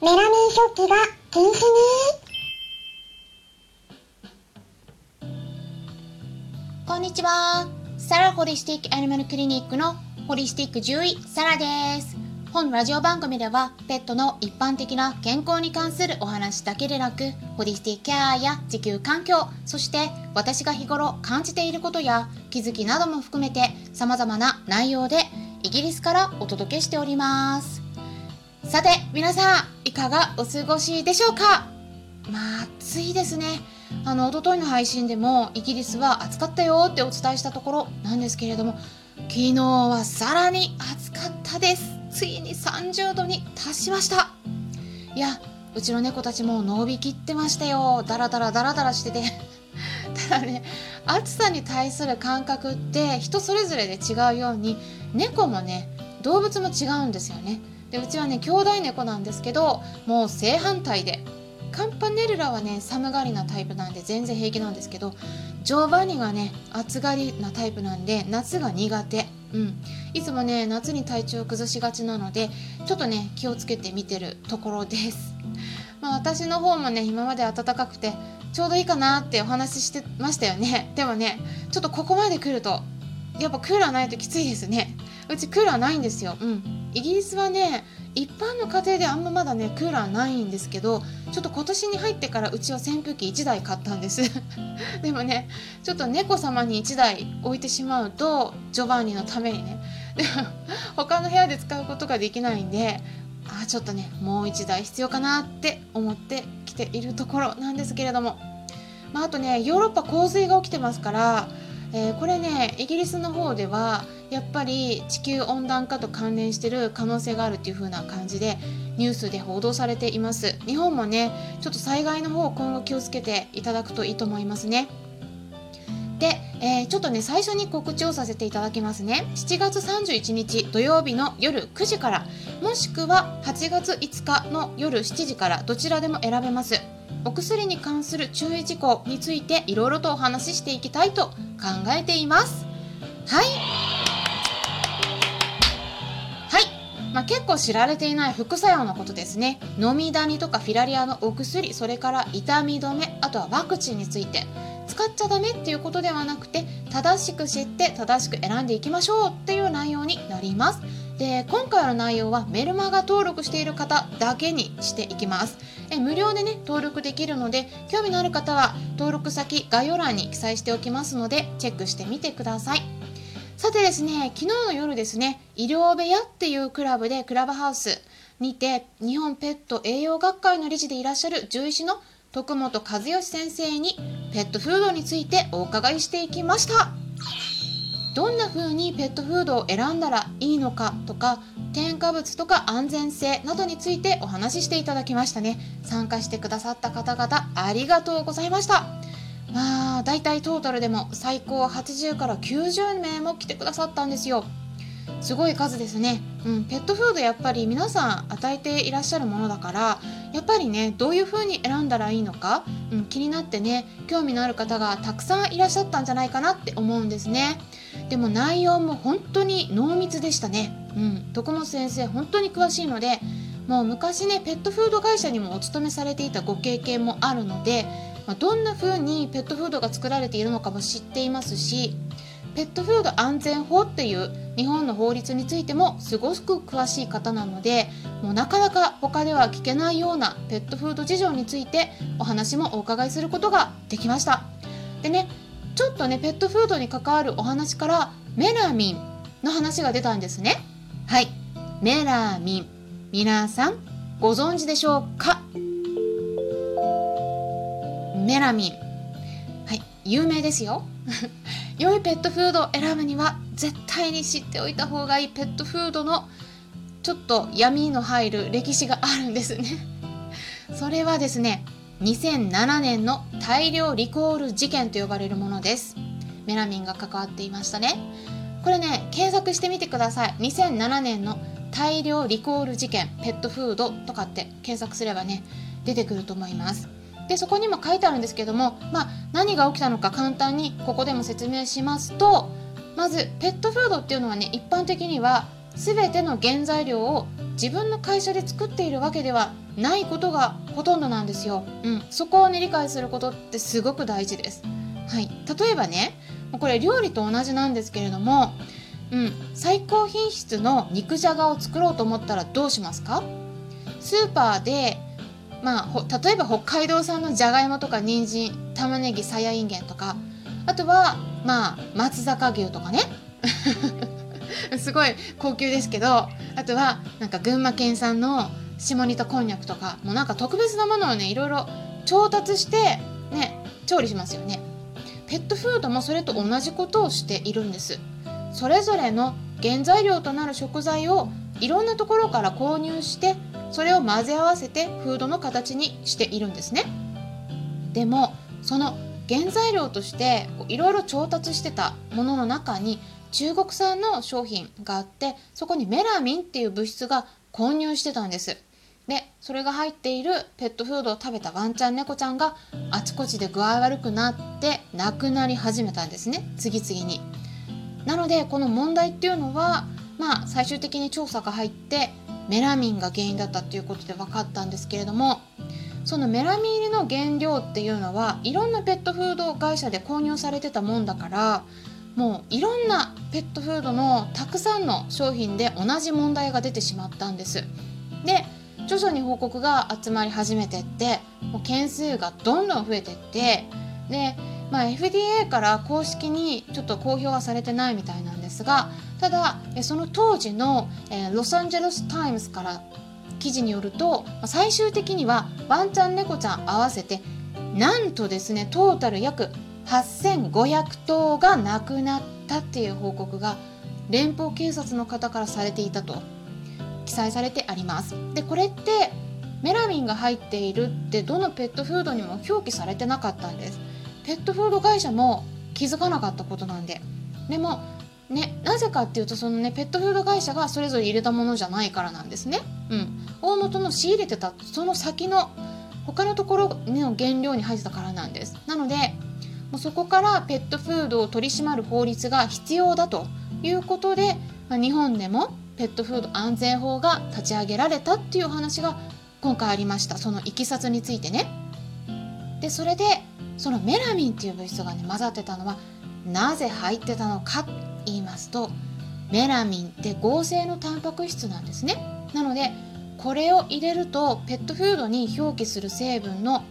メラミン食器が禁止にこんにちは。サラホリスティックアニマルクリニックのホリスティック獣医サラです。本ラジオ番組ではペットの一般的な健康に関するお話だけでなくホリスティックケアや地球環境そして私が日頃感じていることや気づきなども含めて様々な内容でイギリスからお届けしておりますさて皆さんいかがお過ごしでしょうか？まあ暑いですね。あの一昨日の配信でもイギリスは暑かったよってお伝えしたところなんですけれども昨日はさらに暑かったです。ついに30度に達しました。いやうちの猫たちも伸びきってましたよ。ダラダラダラダラしてて。ただね暑さに対する感覚って人それぞれで違うように猫もね動物も違うんですよね。でうちはね兄弟猫なんですけどもう正反対でカンパネルラはね寒がりなタイプなんで全然平気なんですけどジョバニがね暑がりなタイプなんで夏が苦手。うん。いつもね夏に体調を崩しがちなのでちょっとね気をつけて見てるところです。まあ私の方もね今まで暖かくてちょうどいいかなってお話ししてましたよね。でもねちょっとここまで来るとやっぱクーラーないときついですね。うちクーラーないんですよ。うん。イギリスはね一般の家庭であんままだねクーラーないんですけどちょっと今年に入ってからうちは扇風機1台買ったんです。でもねちょっと猫様に1台置いてしまうとジョバンニのためにね。でも他の部屋で使うことができないんであちょっとねもう1台必要かなって思ってきているところなんですけれども、まあ、あとねヨーロッパ洪水が起きてますからえー、これねイギリスの方ではやっぱり地球温暖化と関連してる可能性があるっていう風な感じでニュースで報道されています。日本もねちょっと災害の方今後気をつけていただくといいと思いますね。で、えー、ちょっとね最初に告知をさせていただきますね。7月31日土曜日の夜9時からもしくは8月5日の夜7時からどちらでも選べます。お薬に関する注意事項についていろいろとお話ししていきたいと考えています。はい。まあ、結構知られていない副作用のことですね。飲みダニとかフィラリアのお薬それから痛み止めあとはワクチンについて。使っちゃダメっていうことではなくて正しく知って正しく選んでいきましょうっていう内容になります。で今回の内容はメルマガ登録している方だけにしていきます。え無料でね登録できるので興味のある方は登録先概要欄に記載しておきますのでチェックしてみてください。さてですね昨日の夜ですね医療部屋っていうクラブでクラブハウスにて日本ペット栄養学会の理事でいらっしゃる獣医師の徳本和義先生にペットフードについてお伺いしていきました。どんな風にペットフードを選んだらいいのかとか添加物とか安全性などについてお話ししていただきましたね。参加してくださった方々ありがとうございました。まあだいたいトータルでも最高80から90名も来てくださったんですよ。すごい数ですね、うん、ペットフードやっぱり皆さん与えていらっしゃるものだからやっぱりねどういう風に選んだらいいのか、うん、気になってね興味のある方がたくさんいらっしゃったんじゃないかなって思うんですね。でも内容も本当に濃密でしたね、うん、徳本先生本当に詳しいのでもう昔ねペットフード会社にもお勤めされていたご経験もあるので、まあ、どんな風にペットフードが作られているのかも知っていますしペットフード安全法っていう日本の法律についてもすごく詳しい方なのでもうなかなか他では聞けないようなペットフード事情についてお話もお伺いすることができました。でねちょっとねペットフードに関わるお話からメラミンの話が出たんですね。はい。メラミン。皆さんご存知でしょうか？メラミン。はい有名ですよ。良いペットフードを選ぶには絶対に知っておいた方がいいペットフードのちょっと闇の入る歴史があるんですね。それはですね2007年の大量リコール事件と呼ばれるものです。メラミンが関わっていましたね。これね検索してみてください。2007年の大量リコール事件ペットフードとかって検索すればね出てくると思います。でそこにも書いてあるんですけども、まあ、何が起きたのか簡単にここでも説明しますとまずペットフードっていうのはね一般的には全ての原材料を自分の会社で作っているわけではないことがほとんどなんですよ。うん、そこをね理解することってすごく大事です。はい、例えばねこれ料理と同じなんですけれども、うん、最高品質の肉じゃがを作ろうと思ったらどうしますか？スーパーでまあ、例えば北海道産のじゃがいもとか人参玉ねぎさやいんげんとかあとはまあ松坂牛とかね。すごい高級ですけどあとはなんか群馬県産の下仁田こんにゃくとかもうなんか特別なものをねいろいろ調達してね調理しますよね。ペットフードもそれと同じことをしているんです。それぞれの原材料となる食材をいろんなところから購入してそれを混ぜ合わせてフードの形にしているんですね。でもその原材料としていろいろ調達してたものの中に中国産の商品があってそこにメラミンっていう物質が混入してたんです。でそれが入っているペットフードを食べたワンちゃん猫ちゃんがあちこちで具合悪くなって亡くなり始めたんですね。次々に。なのでこの問題っていうのはまあ最終的に調査が入ってメラミンが原因だったっていうことで分かったんですけれどもそのメラミン入りの原料っていうのはいろんなペットフード会社で購入されてたもんだからもういろんなペットフードのたくさんの商品で同じ問題が出てしまったんです。で徐々に報告が集まり始めてってもう件数がどんどん増えてってで、まあ、FDA から公式にちょっと公表はされてないみたいなんですがただその当時の、ロサンゼルス・タイムズから記事によると最終的にはワンちゃん猫ちゃん合わせてなんとですねトータル約8500頭が亡くなったっていう報告が連邦警察の方からされていたと記載されてあります。でこれってメラミンが入っているってどのペットフードにも表記されてなかったんです。ペットフード会社も気づかなかったことなんで。でもね、なぜかっていうとそのねペットフード会社がそれぞれ入れたものじゃないからなんですね。うん、大元の仕入れてたその先の他のところの原料に入ってたからなんです。なのでもうそこからペットフードを取り締まる法律が必要だということで、日本でもペットフード安全法が立ち上げられたっていう話が今回ありましたそのいきさつについてね。でそれでそのメラミンっていう物質がね混ざってたのはなぜ入ってたのか言いますとメラミンって合成のタンパク質なんですね。なのでこれを入れるとペットフードに表記する成分の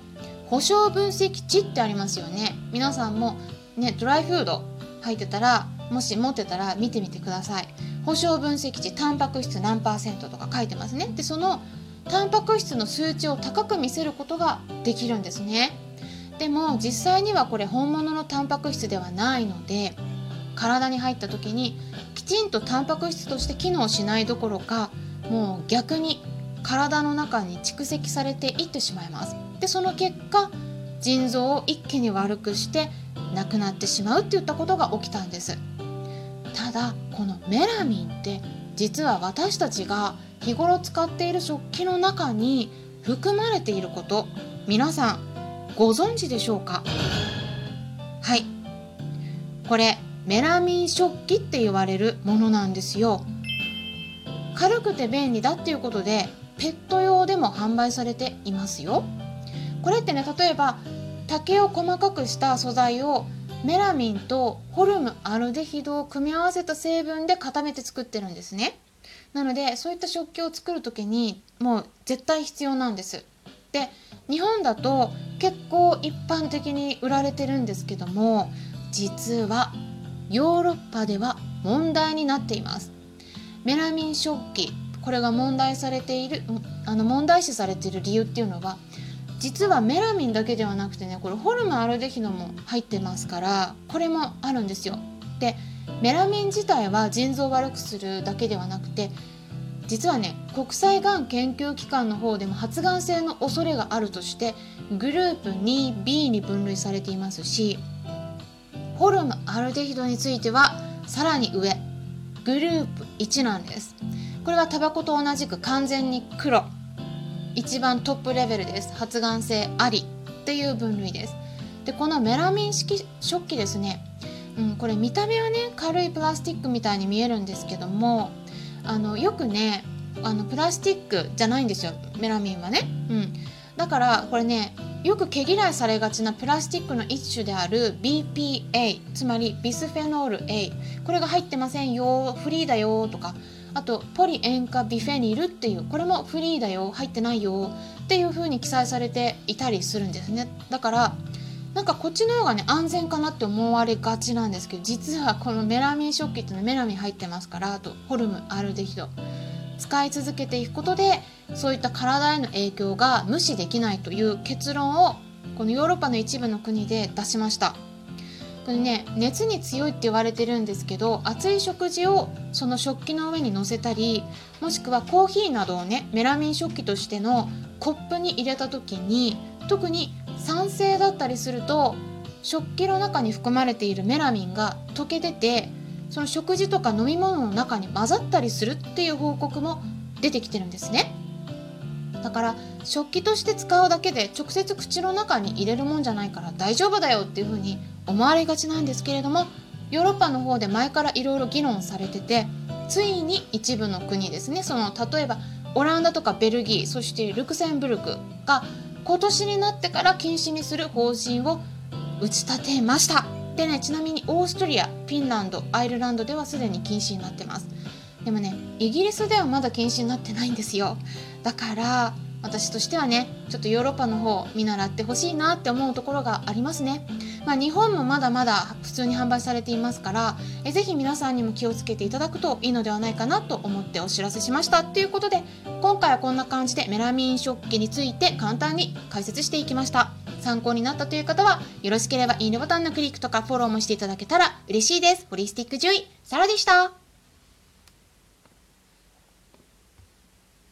保証分析値ってありますよね。皆さんもねドライフード入ってたらもし持ってたら見てみてください。保証分析値タンパク質何パーセントとか書いてますね。でそのタンパク質の数値を高く見せることができるんですね。でも実際にはこれ本物のタンパク質ではないので体に入った時にきちんとタンパク質として機能しないどころかもう逆に体の中に蓄積されていってしまいます。でその結果腎臓を一気に悪くして亡くなってしまうっていったことが起きたんです。ただこのメラミンって実は私たちが日頃使っている食器の中に含まれていること皆さんご存知でしょうか？はい。これメラミン食器って言われるものなんですよ。軽くて便利だっていうことでペット用でも販売されていますよ。これってね例えば竹を細かくした素材をメラミンとホルムアルデヒドを組み合わせた成分で固めて作ってるんですね。なのでそういった食器を作る時にもう絶対必要なんです。で日本だと結構一般的に売られてるんですけども実はヨーロッパでは問題になっています。メラミン食器これが問題されているあの問題視されている理由っていうのは実はメラミンだけではなくてねこれホルムアルデヒドも入ってますからこれもあるんですよ。でメラミン自体は腎臓を悪くするだけではなくて実はね国際がん研究機関の方でも発がん性の恐れがあるとしてグループ 2B に分類されていますしホルムアルデヒドについてはさらに上グループ1なんです。これはタバコと同じく完全に黒一番トップレベルです。発がん性ありっていう分類です。でこのメラミン式食器ですね、うん、これ見た目はね軽いプラスチックみたいに見えるんですけどもあのよくねあのプラスチックじゃないんですよ。メラミンはね、うん、だからこれねよく毛嫌いされがちなプラスチックの一種である BPA つまりビスフェノール A これが入ってませんよフリーだよとかあとポリ塩化ビフェニルっていうこれもフリーだよ入ってないよっていう風に記載されていたりするんですね。だからなんかこっちの方がね安全かなって思われがちなんですけど実はこのメラミン食器っていうのはメラミン入ってますからあとホルムアルデヒド使い続けていくことでそういった体への影響が無視できないという結論をこのヨーロッパの一部の国で出しました。これね熱に強いって言われてるんですけど熱い食事をその食器の上に乗せたりもしくはコーヒーなどをねメラミン食器としてのコップに入れた時に特に酸性だったりすると食器の中に含まれているメラミンが溶け出てその食事とか飲み物の中に混ざったりするっていう報告も出てきてるんですね。だから食器として使うだけで直接口の中に入れるもんじゃないから大丈夫だよっていうふうに思われがちなんですけれどもヨーロッパの方で前からいろいろ議論されててついに一部の国ですねその例えばオランダとかベルギーそしてルクセンブルクが今年になってから禁止にする方針を打ち立てました。でねちなみにオーストリアフィンランドアイルランドではすでに禁止になってます。でもねイギリスではまだ禁止になってないんですよ。だから私としてはねちょっとヨーロッパの方見習ってほしいなって思うところがありますね。まあ、日本もまだまだ普通に販売されていますからえぜひ皆さんにも気をつけていただくといいのではないかなと思ってお知らせしました。ということで今回はこんな感じでメラミン食器について簡単に解説していきました。参考になったという方はよろしければいいねボタンのクリックとかフォローもしていただけたら嬉しいです。ホリスティック獣医サラでした。